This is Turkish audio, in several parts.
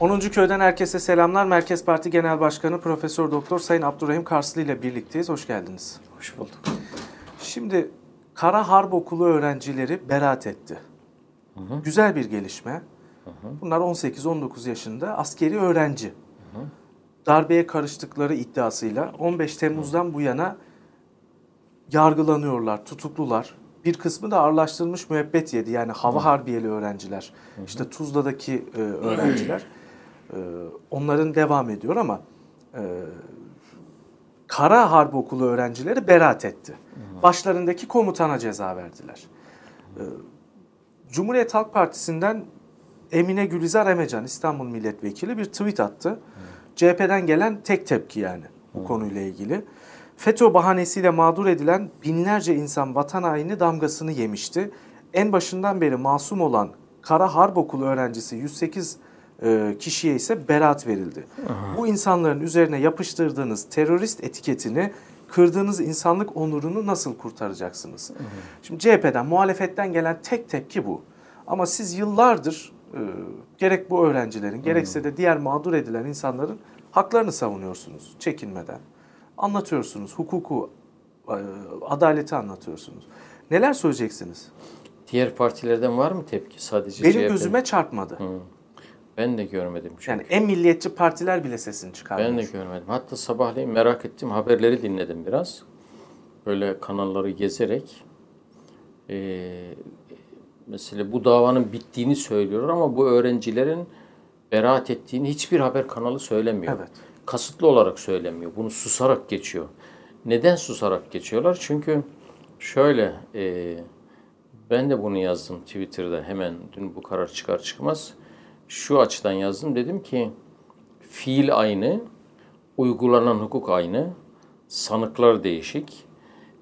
10. köyden herkese selamlar. Merkez Parti Genel Başkanı Profesör Doktor Sayın Abdurrahim Karslı ile birlikteyiz. Hoş geldiniz. Hoş bulduk. Şimdi Kara Harp Okulu öğrencileri beraat etti. Hı hı. Güzel bir gelişme. Hı hı. Bunlar 18-19 yaşında askeri öğrenci. Hı hı. Darbeye karıştıkları iddiasıyla 15 Temmuz'dan bu yana yargılanıyorlar, tutuklular. Bir kısmı da ağırlaştırılmış müebbet yedi. Yani hava harbiyeli öğrenciler. Hı hı. İşte Tuzla'daki e, öğrenciler. E, onların devam ediyor ama e, Kara Harp Okulu öğrencileri beraat etti. Hı. Başlarındaki komutana ceza verdiler. E, Cumhuriyet Halk Partisi'nden Emine Gülizar Emecan İstanbul Milletvekili bir tweet attı. Hı. CHP'den gelen tek tepki yani bu hı. konuyla ilgili. FETÖ bahanesiyle mağdur edilen binlerce insan vatan haini damgasını yemişti. En başından beri masum olan Kara Harp Okulu öğrencisi 108 e, kişiye ise beraat verildi. Aha. Bu insanların üzerine yapıştırdığınız terörist etiketini kırdığınız insanlık onurunu nasıl kurtaracaksınız? Hı Şimdi CHP'den, muhalefetten gelen tek tepki bu. Ama siz yıllardır e, gerek bu öğrencilerin, gerekse de diğer mağdur edilen insanların haklarını savunuyorsunuz çekinmeden anlatıyorsunuz. Hukuku, e, adaleti anlatıyorsunuz. Neler söyleyeceksiniz? Diğer partilerden var mı tepki sadece? Benim CHP? gözüme çarpmadı. Hı. Ben de görmedim. Çünkü. Yani en milliyetçi partiler bile sesini çıkarmış. Ben de görmedim. Hatta sabahleyin merak ettim. Haberleri dinledim biraz. Böyle kanalları gezerek. Ee, mesela bu davanın bittiğini söylüyorlar ama bu öğrencilerin beraat ettiğini hiçbir haber kanalı söylemiyor. Evet kasıtlı olarak söylemiyor. Bunu susarak geçiyor. Neden susarak geçiyorlar? Çünkü şöyle e, ben de bunu yazdım Twitter'da hemen dün bu karar çıkar çıkmaz. Şu açıdan yazdım dedim ki fiil aynı, uygulanan hukuk aynı, sanıklar değişik,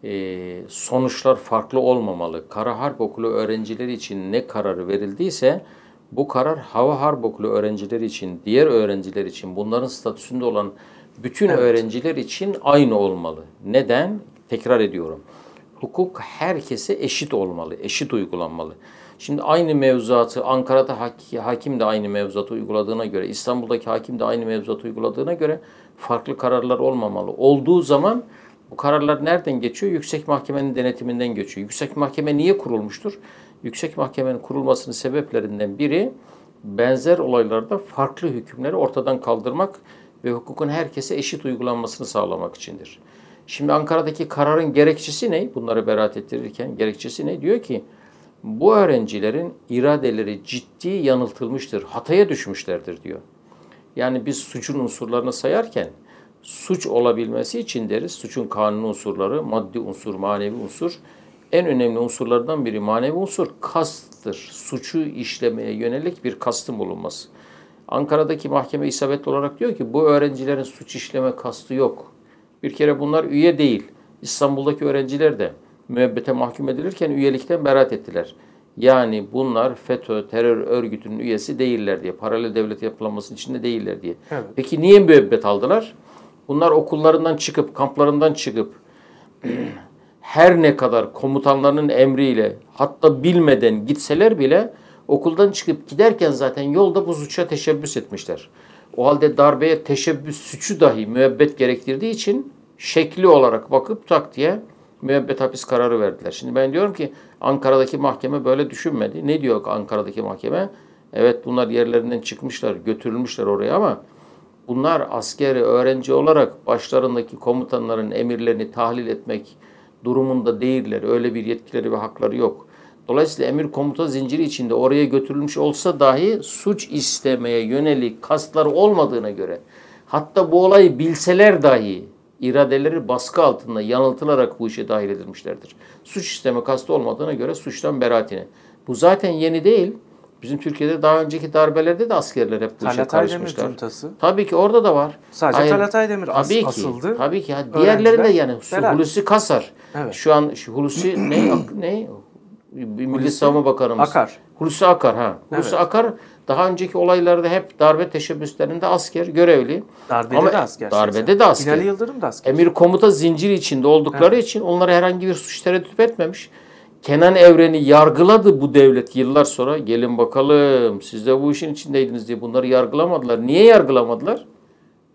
e, sonuçlar farklı olmamalı. Kara Harp Okulu öğrencileri için ne kararı verildiyse bu karar Hava Harp Okulu öğrencileri için, diğer öğrenciler için, bunların statüsünde olan bütün evet. öğrenciler için aynı olmalı. Neden? Tekrar ediyorum. Hukuk herkese eşit olmalı, eşit uygulanmalı. Şimdi aynı mevzuatı Ankara'da hakim de aynı mevzuatı uyguladığına göre, İstanbul'daki hakim de aynı mevzuatı uyguladığına göre farklı kararlar olmamalı. Olduğu zaman bu kararlar nereden geçiyor? Yüksek Mahkemenin denetiminden geçiyor. Yüksek Mahkeme niye kurulmuştur? Yüksek Mahkemenin kurulmasının sebeplerinden biri benzer olaylarda farklı hükümleri ortadan kaldırmak ve hukukun herkese eşit uygulanmasını sağlamak içindir. Şimdi Ankara'daki kararın gerekçesi ne? Bunları beraat ettirirken gerekçesi ne? Diyor ki bu öğrencilerin iradeleri ciddi yanıltılmıştır, hataya düşmüşlerdir diyor. Yani biz suçun unsurlarını sayarken suç olabilmesi için deriz. Suçun kanuni unsurları, maddi unsur, manevi unsur. En önemli unsurlardan biri manevi unsur kasttır. Suçu işlemeye yönelik bir kastın bulunması. Ankara'daki mahkeme isabetli olarak diyor ki bu öğrencilerin suç işleme kastı yok. Bir kere bunlar üye değil. İstanbul'daki öğrenciler de müebbete mahkum edilirken üyelikten beraat ettiler. Yani bunlar FETÖ terör örgütünün üyesi değiller diye, paralel devlet yapılanmasının içinde değiller diye. Evet. Peki niye müebbet aldılar? Bunlar okullarından çıkıp, kamplarından çıkıp her ne kadar komutanlarının emriyle hatta bilmeden gitseler bile okuldan çıkıp giderken zaten yolda bu suça teşebbüs etmişler. O halde darbeye teşebbüs suçu dahi müebbet gerektirdiği için şekli olarak bakıp tak diye müebbet hapis kararı verdiler. Şimdi ben diyorum ki Ankara'daki mahkeme böyle düşünmedi. Ne diyor Ankara'daki mahkeme? Evet bunlar yerlerinden çıkmışlar, götürülmüşler oraya ama bunlar askeri öğrenci olarak başlarındaki komutanların emirlerini tahlil etmek durumunda değiller. Öyle bir yetkileri ve hakları yok. Dolayısıyla emir komuta zinciri içinde oraya götürülmüş olsa dahi suç istemeye yönelik kasları olmadığına göre hatta bu olayı bilseler dahi iradeleri baskı altında yanıltılarak bu işe dahil edilmişlerdir. Suç isteme kastı olmadığına göre suçtan beraatine. Bu zaten yeni değil. Bizim Türkiye'de daha önceki darbelerde de askerler hep bu işe karışmışlar. Cuntası. Tabii ki orada da var. Sadece Hayır, Talat Aydemir as, tabii ki, asıldı. Tabii ki. Diğerlerinde yani Berat. Hulusi Kasar. Evet. Şu an şu Hulusi ne ne Milli Savunma Bakanımız. Akar. Hulusi Akar ha. Hulusi evet. Akar daha önceki olaylarda hep darbe teşebbüslerinde asker, görevli. Darbede Ama de asker. Darbede de asker. Binali Yıldırım da asker. Emir komuta zinciri içinde oldukları evet. için onlara herhangi bir suç tereddüt etmemiş Kenan Evren'i yargıladı bu devlet yıllar sonra. Gelin bakalım siz de bu işin içindeydiniz diye bunları yargılamadılar. Niye yargılamadılar?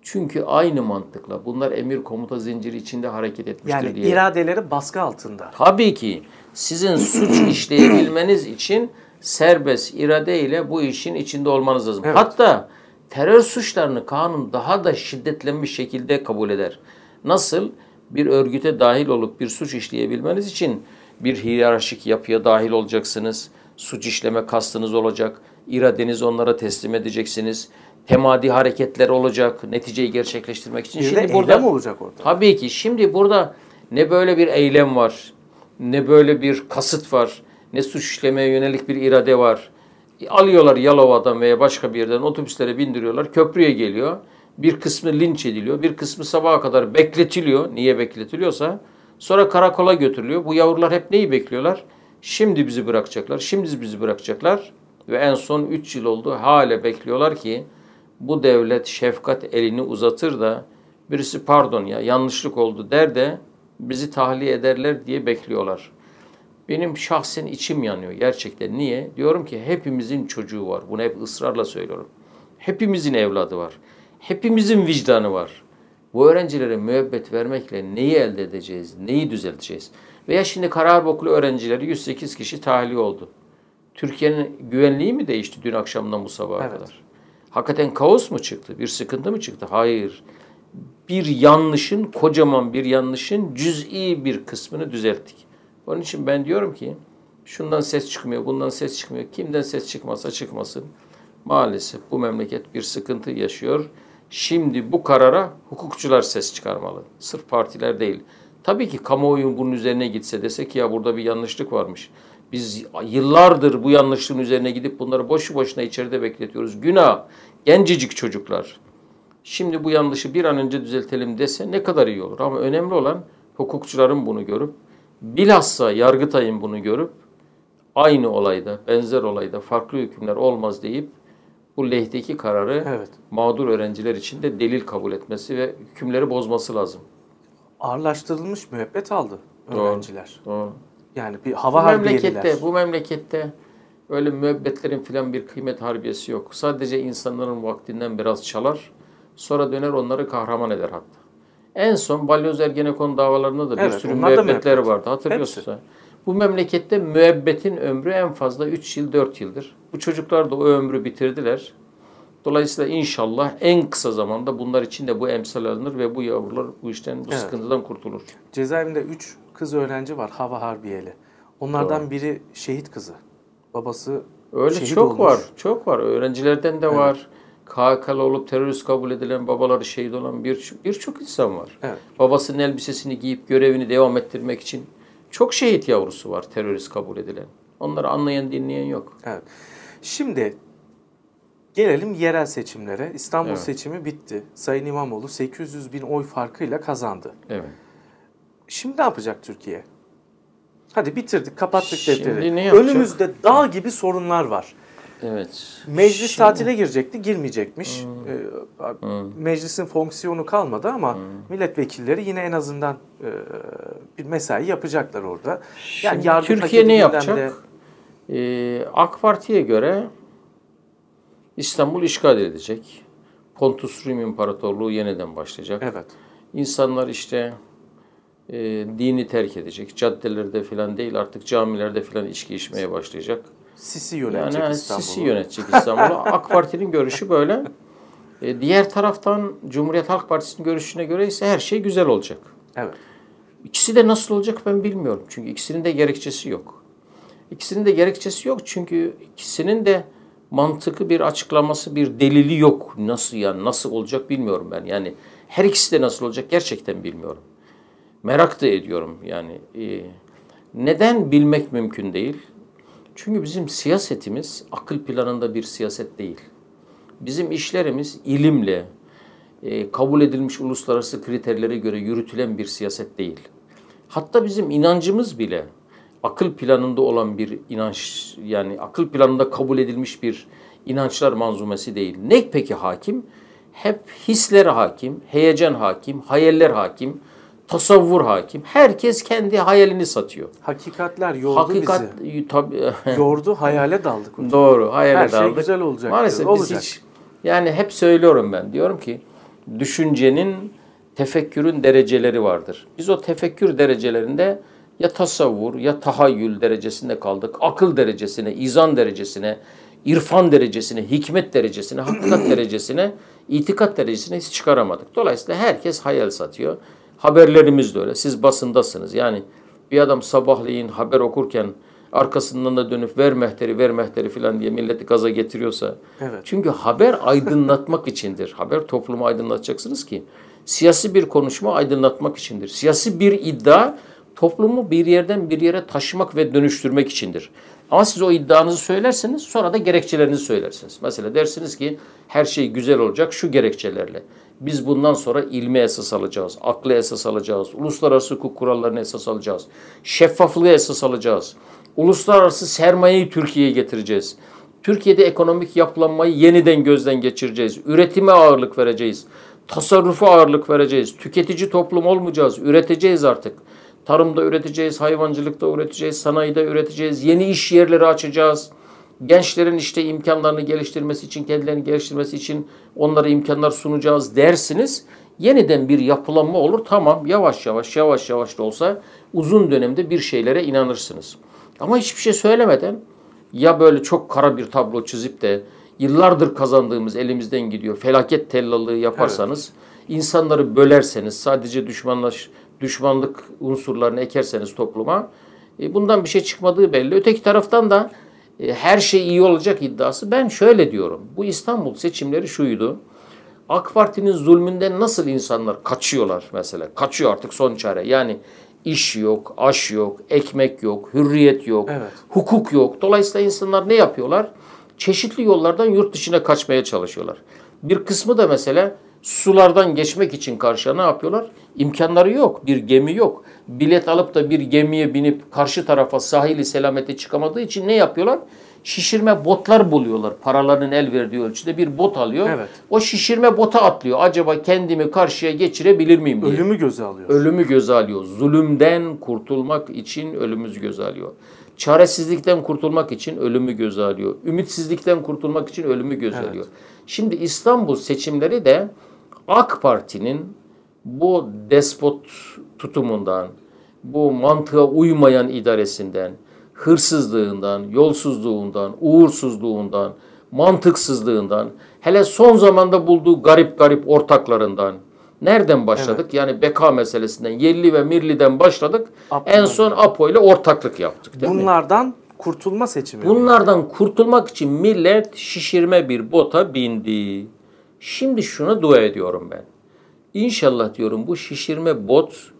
Çünkü aynı mantıkla bunlar emir komuta zinciri içinde hareket etmiştir Yani diye. iradeleri baskı altında. Tabii ki sizin suç işleyebilmeniz için serbest irade ile bu işin içinde olmanız lazım. Evet. Hatta terör suçlarını kanun daha da şiddetlenmiş şekilde kabul eder. Nasıl? Bir örgüte dahil olup bir suç işleyebilmeniz için bir hiyerarşik yapıya dahil olacaksınız. Suç işleme kastınız olacak. İradenizi onlara teslim edeceksiniz. Temadi hareketler olacak neticeyi gerçekleştirmek için. Bir de Şimdi eylem burada olacak orada. Tabii ki şimdi burada ne böyle bir eylem var, ne böyle bir kasıt var, ne suç işlemeye yönelik bir irade var. Alıyorlar Yalova'dan veya başka bir yerden otobüslere bindiriyorlar, köprüye geliyor. Bir kısmı linç ediliyor, bir kısmı sabaha kadar bekletiliyor. Niye bekletiliyorsa sonra karakola götürülüyor. Bu yavrular hep neyi bekliyorlar? Şimdi bizi bırakacaklar, şimdi bizi bırakacaklar. Ve en son 3 yıl oldu hala bekliyorlar ki bu devlet şefkat elini uzatır da birisi pardon ya yanlışlık oldu der de bizi tahliye ederler diye bekliyorlar. Benim şahsen içim yanıyor gerçekten. Niye? Diyorum ki hepimizin çocuğu var. Bunu hep ısrarla söylüyorum. Hepimizin evladı var. Hepimizin vicdanı var. Bu öğrencilere müebbet vermekle neyi elde edeceğiz? Neyi düzelteceğiz? Veya şimdi Kararboklu öğrencileri 108 kişi tahliye oldu. Türkiye'nin güvenliği mi değişti dün akşamdan bu sabaha Evet. kadar? Hakikaten kaos mu çıktı? Bir sıkıntı mı çıktı? Hayır. Bir yanlışın, kocaman bir yanlışın cüz'i bir kısmını düzelttik. Onun için ben diyorum ki şundan ses çıkmıyor, bundan ses çıkmıyor. Kimden ses çıkmasa çıkmasın. Maalesef bu memleket bir sıkıntı yaşıyor. Şimdi bu karara hukukçular ses çıkarmalı. Sırf partiler değil. Tabii ki kamuoyu bunun üzerine gitse dese ki ya burada bir yanlışlık varmış. Biz yıllardır bu yanlışlığın üzerine gidip bunları boşu boşuna içeride bekletiyoruz. Günah. Gencecik çocuklar. Şimdi bu yanlışı bir an önce düzeltelim dese ne kadar iyi olur. Ama önemli olan hukukçuların bunu görüp bilhassa Yargıtay'ın bunu görüp aynı olayda, benzer olayda farklı hükümler olmaz deyip bu lehdeki kararı Evet. mağdur öğrenciler için de delil kabul etmesi ve hükümleri bozması lazım. Ağırlaştırılmış müebbet aldı Doğru. öğrenciler. Doğru. Yani bir Bu hava harbiyeliler. memlekette, bu memlekette öyle müebbetlerin filan bir kıymet harbiyesi yok. Sadece insanların vaktinden biraz çalar, sonra döner onları kahraman eder hatta. En son Balyoz Ergenekon davalarında da bir Evet, sürü onlar da müebbetler müebbet. vardı hatırlıyorsunuz. Bu memlekette müebbetin ömrü en fazla 3 yıl 4 yıldır. Bu çocuklar da o ömrü bitirdiler. Dolayısıyla inşallah en kısa zamanda bunlar için de bu emsal alınır ve bu yavrular bu işten, bu Evet. sıkıntıdan kurtulur. Cezaevinde 3 kız öğrenci var hava harbiyeli. Onlardan biri şehit kızı. Babası Öyle şehit çok olmuş. var. Çok var. Öğrencilerden de var. KHK'lı olup terörist kabul edilen, babaları şehit olan bir birçok insan var. Evet. Babasının elbisesini giyip görevini devam ettirmek için çok şehit yavrusu var terörist kabul edilen. Onları anlayan, dinleyen yok. Evet. Şimdi gelelim yerel seçimlere. İstanbul Evet. seçimi bitti. Sayın İmamoğlu 800 bin oy farkıyla kazandı. Evet. Şimdi ne yapacak Türkiye? Hadi bitirdik, kapattık Şimdi defteri. ne yapacak? Önümüzde dağ gibi sorunlar var. Evet. Meclis Şimdi- tatile girecekti, girmeyecekmiş. Ee, Meclisin fonksiyonu kalmadı ama milletvekilleri yine en azından e, bir mesai yapacaklar orada. Yani Şimdi Türkiye ne yapacak? Ee, AK Parti'ye göre İstanbul işgal edilecek. Pontus Rum İmparatorluğu yeniden başlayacak. Evet. İnsanlar işte e, dini terk edecek. Caddelerde falan değil artık camilerde falan içki içmeye başlayacak. Sisi Yani yönetecek ha, İstanbul'u. Sisi yönetecek İstanbul'u. AK Parti'nin görüşü böyle. E, diğer taraftan Cumhuriyet Halk Partisi'nin görüşüne göre ise her şey güzel olacak. Evet. İkisi de nasıl olacak ben bilmiyorum. Çünkü ikisinin de gerekçesi yok. İkisinin de gerekçesi yok çünkü ikisinin de mantıklı bir açıklaması, bir delili yok. Nasıl yani nasıl olacak bilmiyorum ben. Yani her ikisi de nasıl olacak gerçekten bilmiyorum. Merak da ediyorum yani. e, neden bilmek mümkün değil? Çünkü bizim siyasetimiz akıl planında bir siyaset değil. Bizim işlerimiz ilimle, e, kabul edilmiş uluslararası kriterlere göre yürütülen bir siyaset değil. Hatta bizim inancımız bile akıl planında olan bir inanç yani akıl planında kabul edilmiş bir inançlar manzumesi değil. Ne peki hakim? Hep hisler hakim, heyecan hakim, hayaller hakim, tasavvur hakim. Herkes kendi hayalini satıyor. Hakikatler yordu Hakikat bizi. tabii Yordu, hayale daldık hocam. doğru hayale Her şey daldık. güzel olacak Maalesef diyor. biz Olacak. hiç yani hep söylüyorum ben. Diyorum ki düşüncenin tefekkürün dereceleri vardır. Biz o tefekkür derecelerinde ya tasavvur ya tahayyül derecesinde kaldık. Akıl derecesine, izan derecesine, irfan derecesine, hikmet derecesine, hakikat derecesine, itikat derecesine hiç çıkaramadık. Dolayısıyla herkes hayal satıyor. Haberlerimiz de öyle. Siz basındasınız. Yani bir adam sabahleyin haber okurken arkasından da dönüp ver mehteri ver mehteri filan diye milleti gaza getiriyorsa. Evet. Çünkü haber aydınlatmak içindir. Haber toplumu aydınlatacaksınız ki. Siyasi bir konuşma aydınlatmak içindir. Siyasi bir iddia toplumu bir yerden bir yere taşımak ve dönüştürmek içindir. Ama siz o iddianızı söylerseniz sonra da gerekçelerinizi söylersiniz. Mesela dersiniz ki her şey güzel olacak şu gerekçelerle. Biz bundan sonra ilmi esas alacağız, aklı esas alacağız, uluslararası hukuk kurallarını esas alacağız, şeffaflığı esas alacağız, uluslararası sermayeyi Türkiye'ye getireceğiz. Türkiye'de ekonomik yapılanmayı yeniden gözden geçireceğiz. Üretime ağırlık vereceğiz. Tasarrufa ağırlık vereceğiz. Tüketici toplum olmayacağız. Üreteceğiz artık. Tarımda üreteceğiz, hayvancılıkta üreteceğiz, sanayide üreteceğiz. Yeni iş yerleri açacağız. Gençlerin işte imkanlarını geliştirmesi için, kendilerini geliştirmesi için onlara imkanlar sunacağız dersiniz. Yeniden bir yapılanma olur. Tamam yavaş yavaş yavaş yavaş da olsa uzun dönemde bir şeylere inanırsınız. Ama hiçbir şey söylemeden ya böyle çok kara bir tablo çizip de yıllardır kazandığımız elimizden gidiyor. Felaket tellallığı yaparsanız, insanları bölerseniz, sadece düşmanlaş düşmanlık unsurlarını ekerseniz topluma e, bundan bir şey çıkmadığı belli. Öteki taraftan da her şey iyi olacak iddiası. Ben şöyle diyorum. Bu İstanbul seçimleri şuydu. AK Parti'nin zulmünden nasıl insanlar kaçıyorlar mesela? Kaçıyor artık son çare. Yani iş yok, aş yok, ekmek yok, hürriyet yok, Evet. hukuk yok. Dolayısıyla insanlar ne yapıyorlar? Çeşitli yollardan yurt dışına kaçmaya çalışıyorlar. Bir kısmı da mesela sulardan geçmek için karşıya ne yapıyorlar? İmkanları yok, bir gemi yok. Bilet alıp da bir gemiye binip karşı tarafa sahili selamete çıkamadığı için ne yapıyorlar? Şişirme botlar buluyorlar. Paralarının el verdiği ölçüde bir bot alıyor. Evet. O şişirme bota atlıyor. Acaba kendimi karşıya geçirebilir miyim diye. Ölümü göze alıyor. Ölümü göze alıyor. Zulümden kurtulmak için ölümü göze alıyor. Çaresizlikten kurtulmak için ölümü göze alıyor. Ümitsizlikten kurtulmak için ölümü göze Evet. alıyor. Şimdi İstanbul seçimleri de AK Parti'nin bu despot tutumundan, bu mantığa uymayan idaresinden, hırsızlığından, yolsuzluğundan, uğursuzluğundan, mantıksızlığından, hele son zamanda bulduğu garip garip ortaklarından, Nereden başladık? Yani beka meselesinden, Yerli ve Mirli'den başladık. Abdülhamid. En son APO ile ortaklık yaptık. Değil mi? Kurtulma seçimi. Bunlardan kurtulmak için millet şişirme bir bota bindi. Şimdi şuna dua ediyorum ben. İnşallah diyorum bu şişirme bot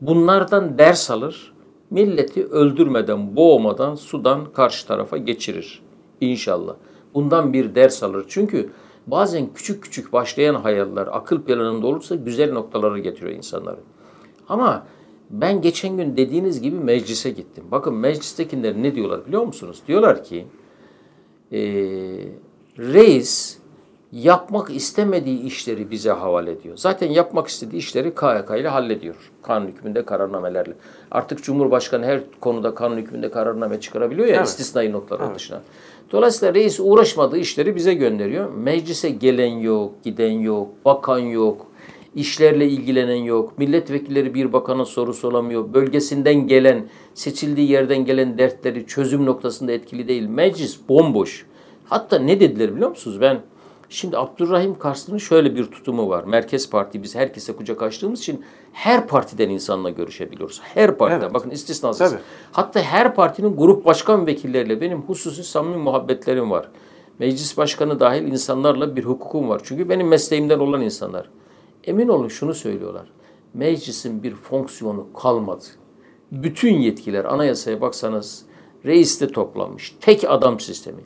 bunlardan ders alır. Milleti öldürmeden, boğmadan sudan karşı tarafa geçirir. İnşallah. Bundan bir ders alır. Çünkü bazen küçük küçük başlayan hayaller akıl planında olursa güzel noktaları getiriyor insanları. Ama ben geçen gün dediğiniz gibi meclise gittim. Bakın meclistekiler ne diyorlar biliyor musunuz? Diyorlar ki e, reis yapmak istemediği işleri bize havale ediyor. Zaten yapmak istediği işleri KHK ile hallediyor. Kanun hükmünde kararnamelerle. Artık Cumhurbaşkanı her konuda kanun hükmünde kararname çıkarabiliyor ya Evet. istisnai notların dışına. Dolayısıyla reis uğraşmadığı işleri bize gönderiyor. Meclise gelen yok, giden yok, bakan yok, işlerle ilgilenen yok. Milletvekilleri bir bakana sorusu olamıyor. Bölgesinden gelen, seçildiği yerden gelen dertleri çözüm noktasında etkili değil. Meclis bomboş. Hatta ne dediler biliyor musunuz? Ben şimdi Abdurrahim Karslı'nın şöyle bir tutumu var. Merkez Parti biz herkese kucak açtığımız için her partiden insanla görüşebiliyoruz. Her partiden. Evet. Bakın istisnasız. Tabii. Hatta her partinin grup başkan vekilleriyle benim hususi samimi muhabbetlerim var. Meclis başkanı dahil insanlarla bir hukukum var. Çünkü benim mesleğimden olan insanlar. Emin olun şunu söylüyorlar. Meclisin bir fonksiyonu kalmadı. Bütün yetkiler anayasaya baksanız reiste toplanmış. Tek adam sistemi.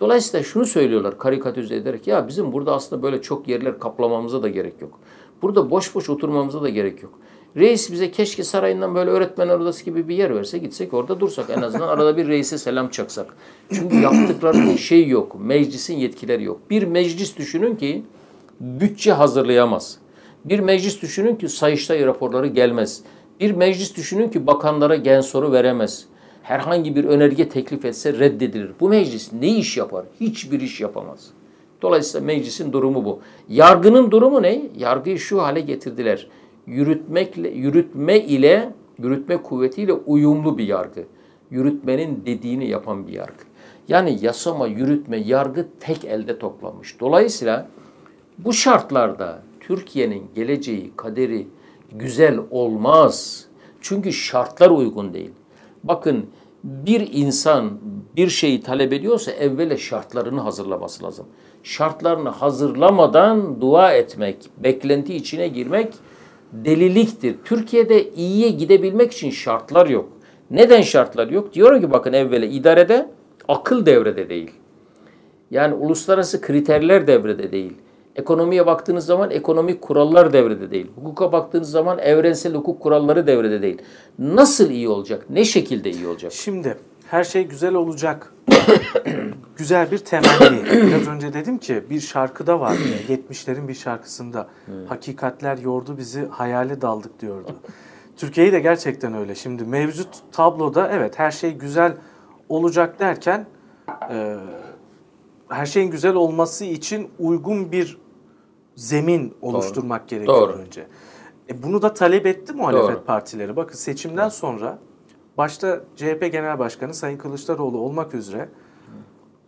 Dolayısıyla şunu söylüyorlar karikatüze ederek ya bizim burada aslında böyle çok yerler kaplamamıza da gerek yok. Burada boş boş oturmamıza da gerek yok. Reis bize keşke sarayından böyle öğretmen odası gibi bir yer verse gitsek orada dursak en azından arada bir reise selam çaksak. Çünkü yaptıkları bir şey yok. Meclisin yetkileri yok. Bir meclis düşünün ki bütçe hazırlayamaz. Bir meclis düşünün ki Sayıştay raporları gelmez. Bir meclis düşünün ki bakanlara gen soru veremez. Herhangi bir önerge teklif etse reddedilir. Bu meclis ne iş yapar? Hiçbir iş yapamaz. Dolayısıyla meclisin durumu bu. Yargının durumu ne? Yargıyı şu hale getirdiler. Yürütmekle, yürütme ile, yürütme kuvvetiyle uyumlu bir yargı. Yürütmenin dediğini yapan bir yargı. Yani yasama, yürütme, yargı tek elde toplanmış. Dolayısıyla bu şartlarda Türkiye'nin geleceği, kaderi güzel olmaz. Çünkü şartlar uygun değil. Bakın bir insan bir şeyi talep ediyorsa evvela şartlarını hazırlaması lazım. Şartlarını hazırlamadan dua etmek, beklenti içine girmek deliliktir. Türkiye'de iyiye gidebilmek için şartlar yok. Neden şartlar yok? Diyor ki bakın evvela idarede akıl devrede değil. Yani uluslararası kriterler devrede değil. Ekonomiye baktığınız zaman ekonomik kurallar devrede değil. Hukuka baktığınız zaman evrensel hukuk kuralları devrede değil. Nasıl iyi olacak? Ne şekilde iyi olacak? Şimdi her şey güzel olacak. güzel bir temenni. Biraz önce dedim ki bir şarkıda var. 70'lerin bir şarkısında. Hakikatler yordu bizi, hayale daldık diyordu. Türkiye'yi de gerçekten öyle. Şimdi mevcut tabloda evet her şey güzel olacak derken e, her şeyin güzel olması için uygun bir zemin oluşturmak Doğru. gerekiyor Doğru. önce. E bunu da talep etti muhalefet Doğru. partileri. Bakın seçimden sonra başta CHP Genel Başkanı Sayın Kılıçdaroğlu olmak üzere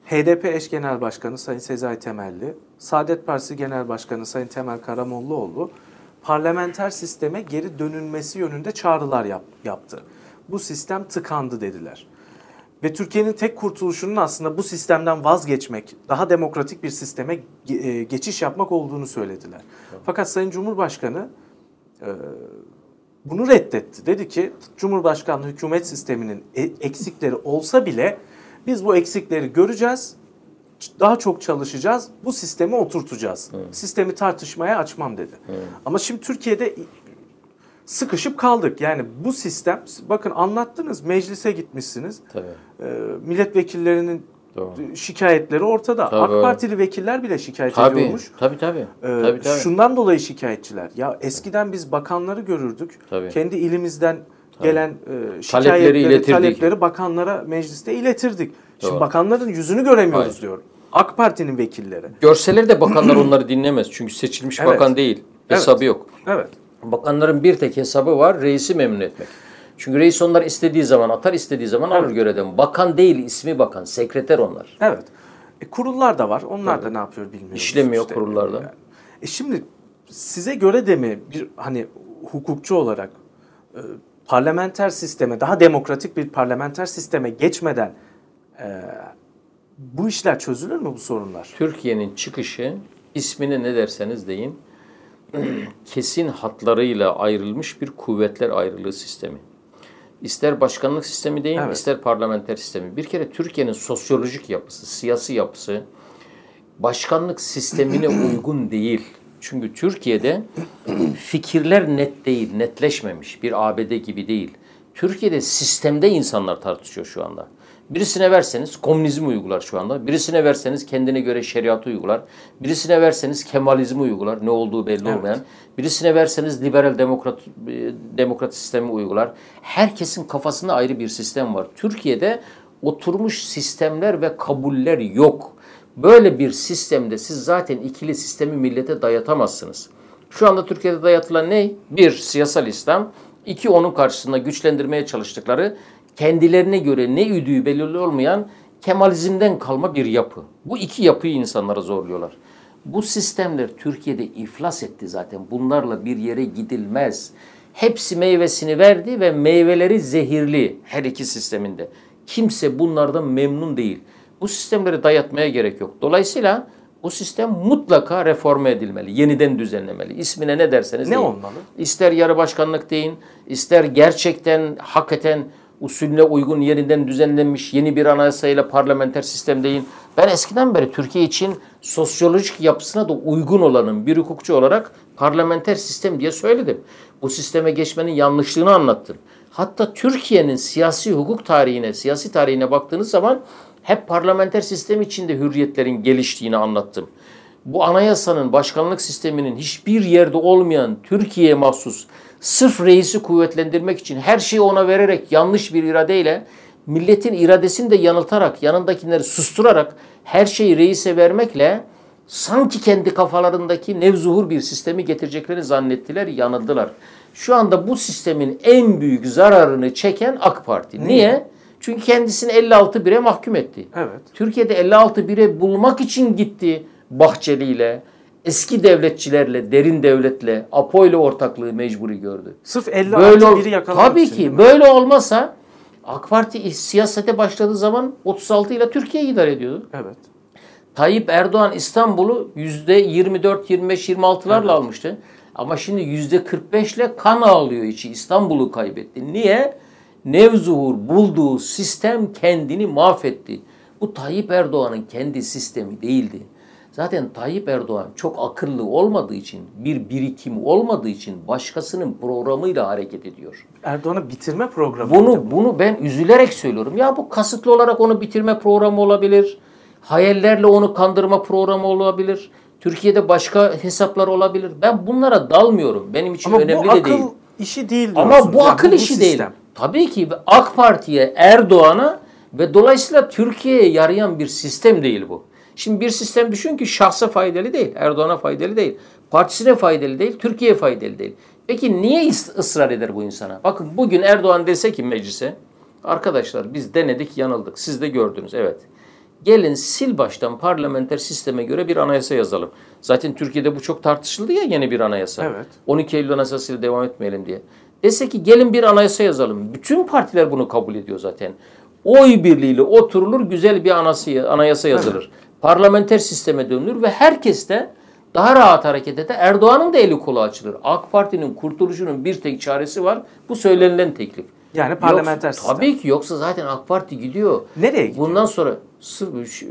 HDP eş genel başkanı Sayın Sezai Temelli, Saadet Partisi Genel Başkanı Sayın Temel Karamollaoğlu parlamenter sisteme geri dönülmesi yönünde çağrılar yap, yaptı. Bu sistem tıkandı dediler. Ve Türkiye'nin tek kurtuluşunun aslında bu sistemden vazgeçmek, daha demokratik bir sisteme e, geçiş yapmak olduğunu söylediler. Fakat Sayın Cumhurbaşkanı e, bunu reddetti. Dedi ki Cumhurbaşkanlığı hükümet sisteminin e, eksikleri olsa bile biz bu eksikleri göreceğiz, daha çok çalışacağız, bu sistemi oturtacağız. Evet. Sistemi tartışmaya açmam dedi. Evet. Ama şimdi Türkiye'de sıkışıp kaldık. Yani bu sistem, bakın anlattınız, meclise gitmişsiniz. Tabii. E, milletvekillerinin Doğru. şikayetleri ortada. Tabii. AK Partili vekiller bile şikayet tabii. ediyormuş. Tabii tabii. Ee, tabii, tabii. Şundan dolayı şikayetçiler. Ya eskiden biz bakanları görürdük. Tabii. Kendi ilimizden tabii. gelen e, şikayetleri, talepleri, talepleri bakanlara mecliste iletirdik. Doğru. Şimdi bakanların yüzünü göremiyoruz Hayır. diyor. AK Parti'nin vekilleri. Görseler de bakanlar onları dinlemez. Çünkü seçilmiş evet. bakan değil. Hesabı evet. yok. Evet. Bakanların bir tek hesabı var. Reisi memnun etmek. Çünkü reis onlar istediği zaman atar, istediği zaman alır evet. görevden. Bakan değil, ismi bakan. Sekreter onlar. Evet. E, kurullar da var. Onlar Tabii. da ne yapıyor bilmiyoruz. İşlemiyor işte. kurullarda. Yani. E şimdi size göre de mi bir hani hukukçu olarak e, parlamenter sisteme, daha demokratik bir parlamenter sisteme geçmeden e, bu işler çözülür mü bu sorunlar? Türkiye'nin çıkışı ismini ne derseniz deyin kesin hatlarıyla ayrılmış bir kuvvetler ayrılığı sistemi. İster başkanlık sistemi deyin, evet. ister parlamenter sistemi. Bir kere Türkiye'nin sosyolojik yapısı, siyasi yapısı başkanlık sistemine uygun değil. Çünkü Türkiye'de fikirler net değil, netleşmemiş. Bir ABD gibi değil. Türkiye'de sistemde insanlar tartışıyor şu anda. Birisine verseniz komünizm uygular şu anda. Birisine verseniz kendine göre şeriatı uygular. Birisine verseniz Kemalizmi uygular. Ne olduğu belli evet. olmayan. Birisine verseniz liberal demokrat e, demokrat sistemi uygular. Herkesin kafasında ayrı bir sistem var. Türkiye'de oturmuş sistemler ve kabuller yok. Böyle bir sistemde siz zaten ikili sistemi millete dayatamazsınız. Şu anda Türkiye'de dayatılan ne? Bir, siyasal İslam. İki, onun karşısında güçlendirmeye çalıştıkları kendilerine göre ne üdüğü belirli olmayan Kemalizmden kalma bir yapı. Bu iki yapıyı insanlara zorluyorlar. Bu sistemler Türkiye'de iflas etti zaten. Bunlarla bir yere gidilmez. Hepsi meyvesini verdi ve meyveleri zehirli her iki sisteminde. Kimse bunlardan memnun değil. Bu sistemleri dayatmaya gerek yok. Dolayısıyla bu sistem mutlaka reforme edilmeli, yeniden düzenlemeli. İsmine ne derseniz ne deyin. olmalı? İster yarı başkanlık deyin, ister gerçekten hakikaten usulüne uygun yeniden düzenlenmiş yeni bir anayasayla parlamenter sistemdeyin. Ben eskiden beri Türkiye için sosyolojik yapısına da uygun olanın bir hukukçu olarak parlamenter sistem diye söyledim. Bu sisteme geçmenin yanlışlığını anlattım. Hatta Türkiye'nin siyasi hukuk tarihine, siyasi tarihine baktığınız zaman hep parlamenter sistem içinde hürriyetlerin geliştiğini anlattım. bu anayasanın başkanlık sisteminin hiçbir yerde olmayan Türkiye'ye mahsus sırf reisi kuvvetlendirmek için her şeyi ona vererek yanlış bir iradeyle milletin iradesini de yanıltarak yanındakileri susturarak her şeyi reise vermekle sanki kendi kafalarındaki nevzuhur bir sistemi getireceklerini zannettiler, yanıldılar. Şu anda bu sistemin en büyük zararını çeken AK Parti. Niye? Çünkü kendisini 56 bire mahkum etti. Evet. Türkiye'de 56 bire bulmak için gitti Bahçeli ile, eski devletçilerle, derin devletle, APO ile ortaklığı mecburi gördü. Sırf 56 Böyle ol- biri yakalamak Tabii için, ki böyle olmasa AK Parti siyasete başladığı zaman 36 ile Türkiye'yi idare ediyordu. Evet. Tayyip Erdoğan İstanbul'u yüzde 24, 25, 26'larla almıştı. Ama şimdi yüzde 45 ile kan ağlıyor içi. İstanbul'u kaybetti. Niye? Nevzuhur bulduğu sistem kendini mahvetti. Bu Tayyip Erdoğan'ın kendi sistemi değildi. Zaten Tayyip Erdoğan çok akıllı olmadığı için, bir birikim olmadığı için başkasının programıyla hareket ediyor. Erdoğan'ı bitirme programı. Bunu bunu ben üzülerek söylüyorum. Ya bu kasıtlı olarak onu bitirme programı olabilir. Hayallerle onu kandırma programı olabilir. Türkiye'de başka hesaplar olabilir. Ben bunlara dalmıyorum. Benim için Ama önemli bu de akıl değil. işi değil Ama bu Yani akıl işi değil. sistem. Tabii ki AK Parti'ye, Erdoğan'a ve dolayısıyla Türkiye'ye yarayan bir sistem değil bu. Şimdi bir sistem düşün ki şahsa faydalı değil, Erdoğan'a faydalı değil, partisine faydalı değil, Türkiye'ye faydalı değil. Peki niye ısrar eder bu insana? Bakın bugün Erdoğan dese ki meclise, arkadaşlar biz denedik, yanıldık, siz de gördünüz, evet. Gelin sil baştan parlamenter sisteme göre bir anayasa yazalım. Zaten Türkiye'de bu çok tartışıldı ya yeni bir anayasa. Evet. 12 Eylül anayasasıyla devam etmeyelim diye. Dese ki gelin bir anayasa yazalım. Bütün partiler bunu kabul ediyor zaten. Oy birliğiyle oturulur güzel bir anayasa, anayasa yazılır. Parlamenter sisteme dönülür ve herkes de daha rahat hareket eder. Erdoğan'ın da eli kolu açılır. AK Parti'nin kurtuluşunun bir tek çaresi var. Bu söylenilen teklif. Yani parlamenter Yoksa- sistem. Tabii ki yoksa zaten AK Parti gidiyor. Nereye gidiyor? Bundan sonra sırf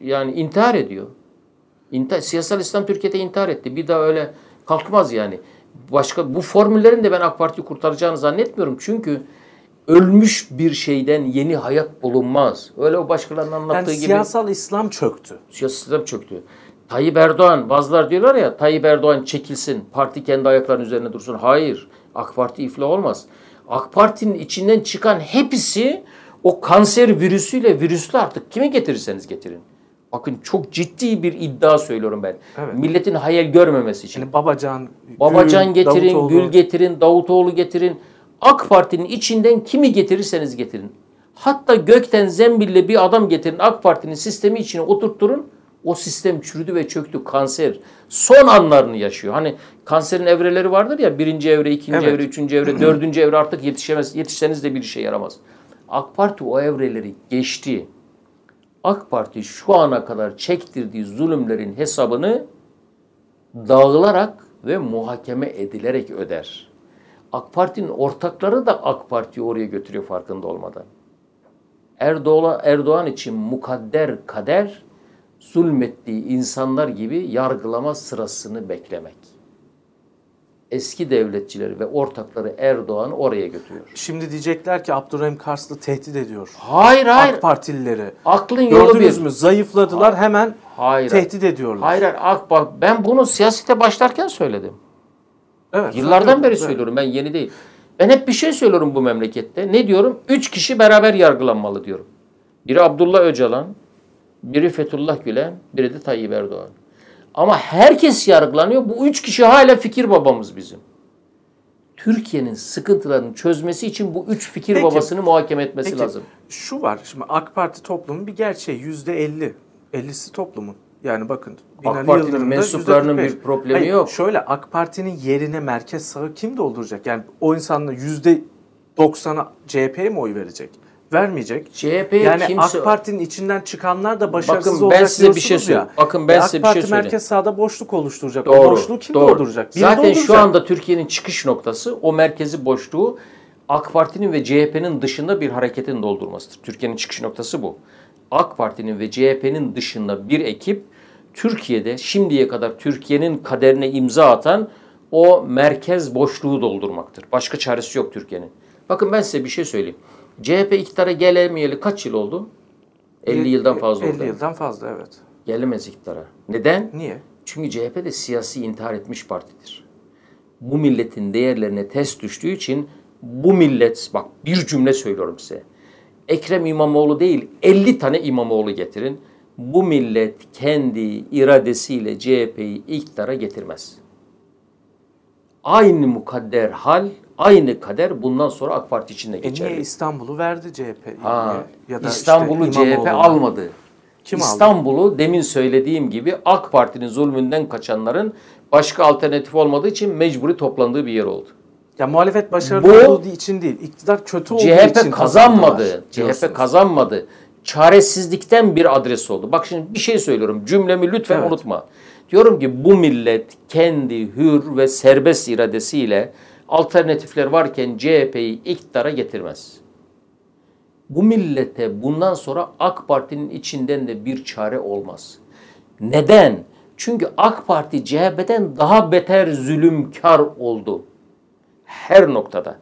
yani intihar ediyor. İntihar, siyasal İslam Türkiye'de intihar etti. Bir daha öyle kalkmaz yani. Başka bu formüllerin de ben AK Parti'yi kurtaracağını zannetmiyorum. Çünkü ölmüş bir şeyden yeni hayat bulunmaz. Öyle o başkalarının anlattığı Yani gibi siyasal İslam çöktü. siyasi sistem çöktü. Tayyip Erdoğan, bazılar diyorlar ya Tayyip Erdoğan çekilsin, parti kendi ayaklarının üzerine dursun. Hayır, AK Parti iflah olmaz. AK Parti'nin içinden çıkan hepsi o kanser virüsüyle virüslü artık kime getirirseniz getirin. Bakın çok ciddi bir iddia söylüyorum ben. Evet. Milletin hayal görmemesi için. Yani Babacan, Babacan Gül, getirin, Davutoğlu. Gül getirin, Davutoğlu getirin. AK Parti'nin içinden kimi getirirseniz getirin. Hatta gökten zembille bir adam getirin AK Parti'nin sistemi içine oturtturun. O sistem çürüdü ve çöktü kanser. Son anlarını yaşıyor. Hani kanserin evreleri vardır ya birinci evre, ikinci Evet. evre, üçüncü evre, dördüncü evre artık yetişemez. Yetişseniz de bir işe yaramaz. AK Parti o evreleri geçti. AK Parti şu ana kadar çektirdiği zulümlerin hesabını dağılarak ve muhakeme edilerek öder. AK Parti'nin ortakları da AK Parti'yi oraya götürüyor farkında olmadan. Erdoğan, Erdoğan için mukadder kader zulmettiği insanlar gibi yargılama sırasını beklemek. Eski devletçileri ve ortakları Erdoğan'ı oraya götürüyor. Şimdi diyecekler ki Abdurrahim Karslı tehdit ediyor. Hayır hayır. AK Partilileri. Aklın yolu Gördünüz bir. mü? Zayıfladılar hemen Hayır. tehdit ediyorlar. Hayır hayır. AK, ben bunu siyasete başlarken söyledim. Evet, Yıllardan beri Evet. söylüyorum ben yeni değil. Ben hep bir şey söylüyorum bu memlekette. Ne diyorum? Üç kişi beraber yargılanmalı diyorum. Biri Abdullah Öcalan, biri Fethullah Gülen, biri de Tayyip Erdoğan. Ama herkes yargılanıyor. Bu üç kişi hala fikir babamız bizim. Türkiye'nin sıkıntılarını çözmesi için bu üç fikir Peki. babasını muhakeme etmesi Peki, lazım. Şu var. Şimdi AK Parti toplumun bir gerçeği. Yüzde elli. Ellisi toplumun. Yani bakın. Binali Parti'nin Yıldırım'da mensuplarının %45. bir problemi Hayır, yok. Şöyle AK Parti'nin yerine merkez sağı kim dolduracak? Yani o insanla yüzde doksan'a CHP'ye mi oy verecek? Vermeyecek. CHP'ye yani kimse... AK Parti'nin içinden çıkanlar da başarısız Bakın ben olacak size bir şey söyleyeyim. ya. Bakın ben E, size AK bir şey Parti söyleyeyim. merkez sağda boşluk oluşturacak. Doğru. O boşluğu kim doğru. dolduracak? Biri Zaten dolduracak. şu anda Türkiye'nin çıkış noktası o merkezi boşluğu AK Parti'nin ve CHP'nin dışında bir hareketin doldurmasıdır. Türkiye'nin çıkış noktası bu. AK Parti'nin ve CHP'nin dışında bir ekip Türkiye'de şimdiye kadar Türkiye'nin kaderine imza atan o merkez boşluğu doldurmaktır. Başka çaresi yok Türkiye'nin. Bakın ben size bir şey söyleyeyim. CHP iktidara gelemeyeli kaç yıl oldu? 50 yıldan fazla oldu. 50 yıldan fazla evet. Gelemez iktidara. Neden? Niye? Çünkü CHP de siyasi intihar etmiş partidir. Bu milletin değerlerine test düştüğü için bu millet, bak bir cümle söylüyorum size. Ekrem İmamoğlu değil 50 tane İmamoğlu getirin. Bu millet kendi iradesiyle CHP'yi iktidara getirmez. Aynı mukadder hal, aynı kader bundan sonra AK Parti içinde E geçerli. niye İstanbul'u verdi CHP? Ha, ya da İstanbul'u işte CHP almadı. Kim aldı? İstanbul'u demin söylediğim gibi AK Parti'nin zulmünden kaçanların başka alternatif olmadığı için mecburi toplandığı bir yer oldu. Ya muhalefet başarılı Bu- olduğu için değil, iktidar kötü olduğu için CHP kazanmadı. kazandılar diyorsunuz. CHP kazanmadı. Çaresizlikten bir adres oldu. Bak şimdi bir şey söylüyorum. Cümlemi lütfen Evet. unutma. Diyorum ki bu millet kendi hür ve serbest iradesiyle alternatifler varken CHP'yi iktidara getirmez. Bu millete bundan sonra AK Parti'nin içinden de bir çare olmaz. Neden? Çünkü AK Parti CHP'den daha beter zulümkar oldu. Her noktada.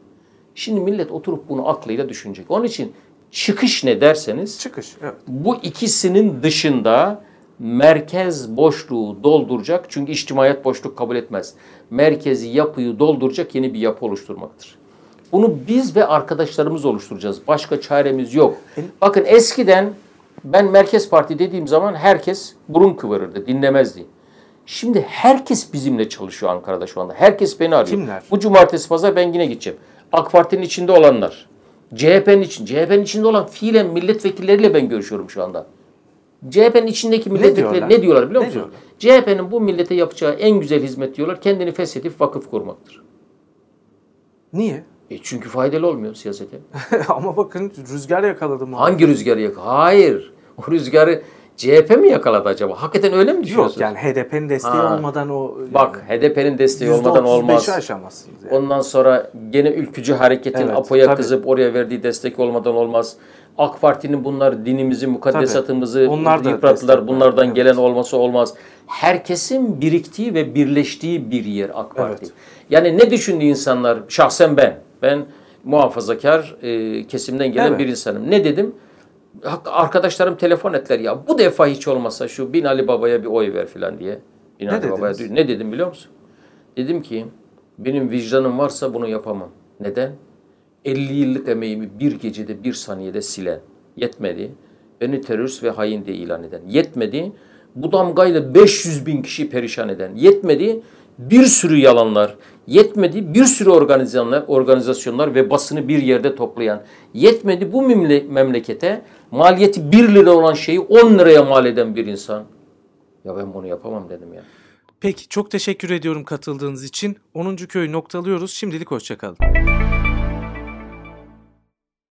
Şimdi millet oturup bunu aklıyla düşünecek. Onun için çıkış ne derseniz Çıkış. Evet. bu ikisinin dışında merkez boşluğu dolduracak. Çünkü içtimaiyet boşluk kabul etmez. Merkezi yapıyı dolduracak yeni bir yapı oluşturmaktır. Bunu biz ve arkadaşlarımız oluşturacağız. Başka çaremiz yok. Bakın eskiden ben Merkez Parti dediğim zaman herkes burun kıvırırdı, dinlemezdi. Şimdi herkes bizimle çalışıyor Ankara'da şu anda. Herkes beni arıyor. Kimler? Bu cumartesi pazar ben yine gideceğim. AK Parti'nin içinde olanlar, CHP'nin için, CHP'nin içinde olan fiilen milletvekilleriyle ben görüşüyorum şu anda. CHP'nin içindeki milletvekilleri diyorlar? ne diyorlar biliyor Ne musun? CHP'nin bu millete yapacağı en güzel hizmet diyorlar kendini feshedip vakıf kurmaktır. Niye? E çünkü faydalı olmuyor siyasete. Ama bakın rüzgar yakaladı mı? Hangi rüzgarı yak? Hayır. O rüzgarı CHP mi yakaladı acaba? Hakikaten öyle mi Yok düşünüyorsunuz? yani HDP'nin desteği Ha. olmadan o Bak HDP'nin desteği olmadan olmaz. %35'i aşamazsınız. Yani. Ondan sonra gene ülkücü hareketin Evet, APO'ya tabii. kızıp oraya verdiği destek olmadan olmaz. AK Parti'nin bunlar dinimizi, mukaddesatımızı. Onlar da yıprattılar. Bunlardan evet. gelen olması olmaz. Herkesin biriktiği ve birleştiği bir yer AK Parti. Evet. Yani ne düşündü insanlar? Şahsen ben. Ben muhafazakar e, kesimden gelen Evet. bir insanım. Ne dedim? Arkadaşlarım telefon ettiler ya bu defa hiç olmasa şu Bin Ali Baba'ya bir oy ver filan diye. Bin Ne Ali Baba'ya ne dedim biliyor musun? Dedim ki benim vicdanım varsa bunu yapamam. Neden? 50 yıllık emeğimi bir gecede bir saniyede silen. Yetmedi. Beni terörist ve hain diye ilan eden. Yetmedi. Bu damgayla 500 bin kişi perişan eden. Yetmedi. Bir sürü yalanlar. Yetmedi. Bir sürü organizasyonlar, organizasyonlar ve basını bir yerde toplayan. Yetmedi. Bu memle- memlekete maliyeti 1 lira olan şeyi 10 liraya mal eden bir insan. Ya ben bunu yapamam dedim ya. Peki çok teşekkür ediyorum katıldığınız için. 10. köyü noktalıyoruz. Şimdilik hoşçakalın.